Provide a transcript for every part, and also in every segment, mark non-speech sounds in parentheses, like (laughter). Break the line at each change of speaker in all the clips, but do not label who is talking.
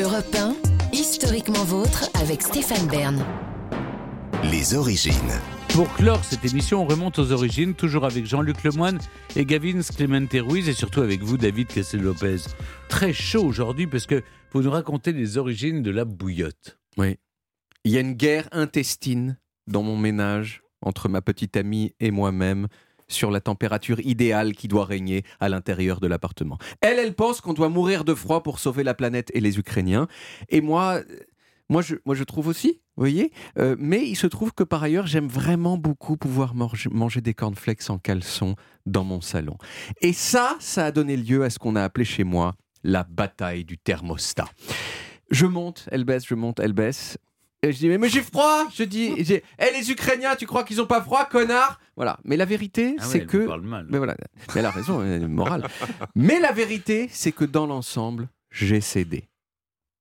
Europe 1, historiquement vôtre avec Stéphane Bern.
Les origines.
Pour clore cette émission, on remonte aux origines, toujours avec Jean-Luc Lemoine et Gavin Clemente Ruiz, et surtout avec vous, David Cassel-Lopez. Très chaud aujourd'hui parce que vous nous racontez les origines de la bouillotte.
Oui. Il y a une guerre intestine dans mon ménage entre ma petite amie et moi-même sur la température idéale qui doit régner à l'intérieur de l'appartement. Elle, elle pense qu'on doit mourir de froid pour sauver la planète et les Ukrainiens. Et moi, moi je, moi je trouve aussi, vous voyez. Euh, mais il se trouve que par ailleurs, j'aime vraiment beaucoup pouvoir manger des cornflakes en caleçon dans mon salon. Et ça, ça a donné lieu à ce qu'on a appelé chez moi la bataille du thermostat. Je monte, elle baisse, je monte, elle baisse. Je dis, mais, mais j'ai froid Je dis, je dis, Eh, les Ukrainiens, tu crois qu'ils ont pas froid, connard? Voilà. Mais la vérité,
Ah ouais,
c'est
elle
que.
parle mal.
Mais voilà, mais elle a raison, elle est morale. Mais la vérité, c'est que dans l'ensemble, j'ai cédé.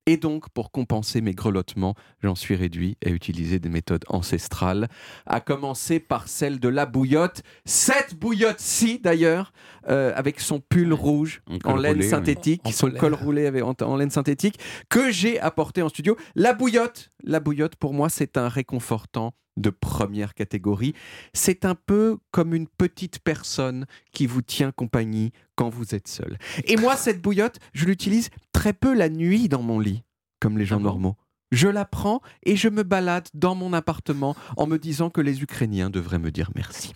Et donc, pour compenser mes grelottements, j'en suis réduit à utiliser des méthodes ancestrales, à commencer par celle de la bouillotte, cette bouillotte-ci d'ailleurs, euh, avec son pull rouge
En
laine
roulé,
synthétique, son col roulé avec, en, en laine synthétique, que j'ai apporté en studio. La bouillotte, la bouillotte pour moi, c'est un réconfortant de première catégorie. C'est un peu comme une petite personne qui vous tient compagnie quand vous êtes seul. Et moi, (laughs) cette bouillotte, je l'utilise très peu la nuit dans mon lit, comme les gens
Ah bon
normaux. Je la prends et je me balade dans mon appartement en me disant que les Ukrainiens devraient me dire merci.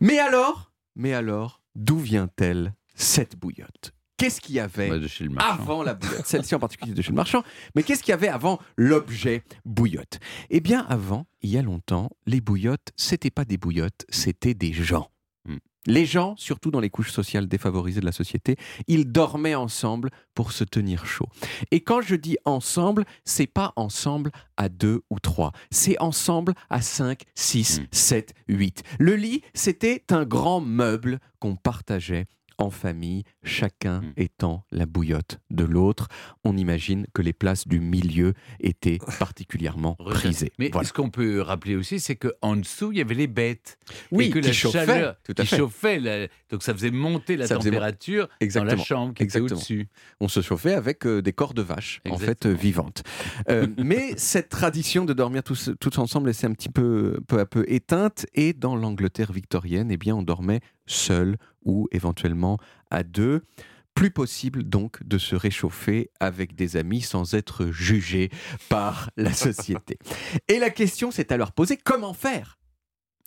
Mais alors, mais alors, d'où vient-elle cette bouillotte? Qu'est-ce qu'il y avait
Bah,
avant la bouillotte, celle-ci en particulier de chez le marchand. Mais qu'est-ce qu'il y avait avant l'objet bouillotte? Eh bien, avant, il y a longtemps, les bouillottes, c'était pas des bouillottes, c'était des gens.
Hmm.
Les gens, surtout dans les couches sociales défavorisées de la société, ils dormaient ensemble pour se tenir chaud. Et quand je dis ensemble, c'est pas ensemble à deux ou trois, c'est ensemble à cinq, six,
Hmm.
sept, huit. Le lit, c'était un grand meuble qu'on partageait en famille, chacun
Hmm.
étant la bouillotte de l'autre. On imagine que les places du milieu étaient (laughs) particulièrement prisées.
Mais
Voilà.
ce qu'on peut rappeler aussi, c'est qu'en dessous, il y avait les bêtes.
Oui,
et que
qui
la
chauffaient,
chaleur
tout à
qui
fait.
chauffait, la- donc ça faisait monter la
Ça faisait mon-
température dans la
Exactement.
chambre qui
Exactement.
était au-dessus.
On se chauffait avec euh, des corps de vache, en fait, euh, vivantes. Euh, (laughs) mais cette tradition de dormir tous, tous ensemble, elle s'est un petit peu, peu à peu éteinte. Et dans l'Angleterre victorienne, eh bien, on dormait seul ou éventuellement à deux. Plus possible donc de se réchauffer avec des amis sans être jugé par la société. (laughs) Et la question s'est alors posée, comment faire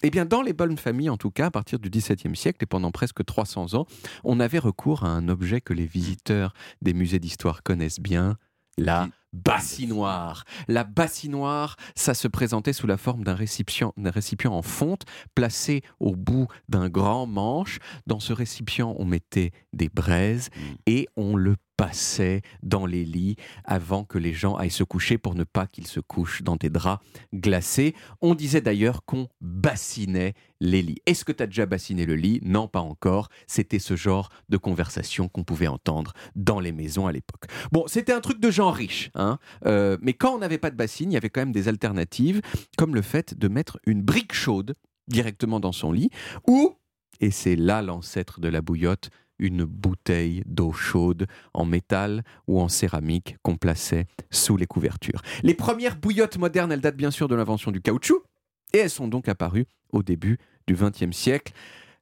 eh bien, dans les bonnes familles, en tout cas, à partir du XVIIe siècle et pendant presque 300 ans, on avait recours à un objet que les visiteurs des musées d'histoire connaissent bien, la bassinoire. La bassinoire, ça se présentait sous la forme d'un récipient, d'un récipient en fonte placé au bout d'un grand manche. Dans ce récipient, on mettait des braises
Mm.
et on le passait dans les lits avant que les gens aillent se coucher pour ne pas qu'ils se couchent dans des draps glacés. On disait d'ailleurs qu'on bassinait les lits. Est-ce que tu as déjà bassiné le lit? Non, pas encore. C'était ce genre de conversation qu'on pouvait entendre dans les maisons à l'époque. Bon, c'était un truc de gens riches, hein. Euh, mais quand on n'avait pas de bassine, il y avait quand même des alternatives, comme le fait de mettre une brique chaude directement dans son lit, ou, et c'est là l'ancêtre de la bouillotte, une bouteille d'eau chaude en métal ou en céramique qu'on plaçait sous les couvertures. Les premières bouillottes modernes, elles datent bien sûr de l'invention du caoutchouc, et elles sont donc apparues au début du XXe siècle.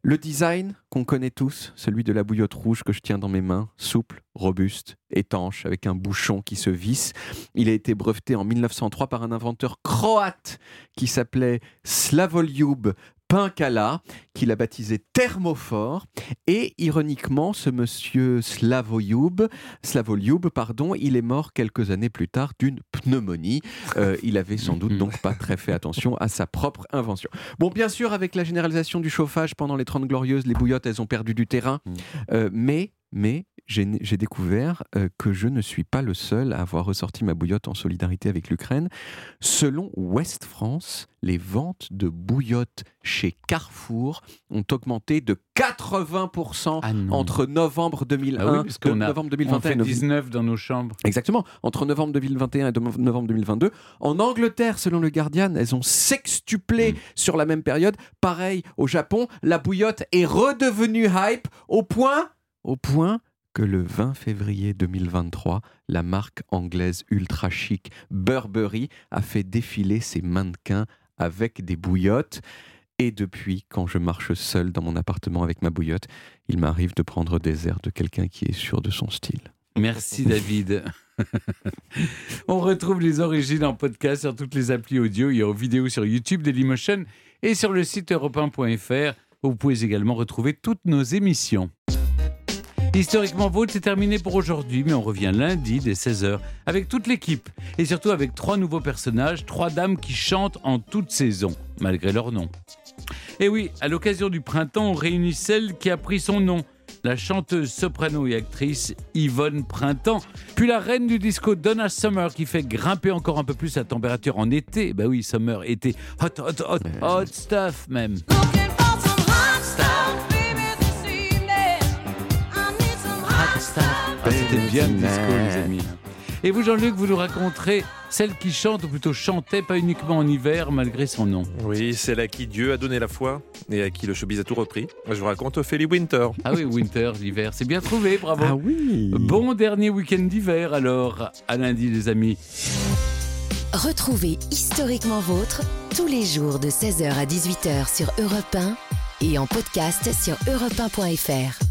Le design qu'on connaît tous, celui de la bouillotte rouge que je tiens dans mes mains, souple, robuste, étanche, avec un bouchon qui se visse. Il a été breveté en 1903 par un inventeur croate qui s'appelait Slavoljub Pinkala, qu'il a baptisé Thermophore. Et ironiquement, ce monsieur Slavoljub, Slavoljub, pardon, il est mort quelques années plus tard d'une pneumonie. Euh, il avait sans doute donc pas très fait attention à sa propre invention. Bon, bien sûr, avec la généralisation du chauffage pendant les 30 glorieuses, les bouillottes, elles ont perdu du terrain.
Mm.
Euh, mais, mais j'ai découvert euh, que je ne suis pas le seul à avoir ressorti ma bouillotte en solidarité avec l'Ukraine. Selon Ouest France, les ventes de bouillottes chez Carrefour ont augmenté de 80%
Ah
entre novembre 2001
Ah oui, parce qu'on
de
a-
novembre
On
2021
fait
et novembre
19 dans nos chambres.
Exactement, entre novembre 2021 et novembre 2022. En Angleterre, selon le Guardian, elles ont sextuplé
Mm.
sur la même période. Pareil, au Japon, la bouillotte est redevenue hype au point, au point que le 20 février 2023, la marque anglaise ultra chic Burberry a fait défiler ses mannequins avec des bouillottes. Et depuis, quand je marche seul dans mon appartement avec ma bouillotte, il m'arrive de prendre des airs de quelqu'un qui est sûr de son style.
Merci David. (laughs) On retrouve les origines en podcast sur toutes les applis audio et en vidéo sur YouTube Dailymotion et sur le site europe Vous pouvez également retrouver toutes nos émissions. Historiquement Vôtre, c'est terminé pour aujourd'hui, mais on revient lundi dès 16h avec toute l'équipe et surtout avec trois nouveaux personnages, trois dames qui chantent en toute saison, malgré leur nom. Et oui, à l'occasion du printemps, on réunit celle qui a pris son nom, la chanteuse, soprano et actrice Yvonne Printemps, puis la reine du disco Donna Summer qui fait grimper encore un peu plus la température en été. Bah oui, Summer, été, hot, hot, hot, hot stuff même. C'était bien le disco, les amis. Et vous, Jean-Luc, vous nous raconterez celle qui chante, ou plutôt chantait, pas uniquement en hiver, malgré son nom.
Oui, celle à qui Dieu a donné la foi et à qui le showbiz a tout repris. Je vous raconte Ophélie Winter.
Ah oui, Winter, l'hiver. C'est bien trouvé, bravo.
Ah oui
Bon dernier week-end d'hiver, alors. À lundi, les amis.
Retrouvez Historiquement Vôtre tous les jours de 16h à 18h sur Europe 1 et en podcast sur europe1.fr.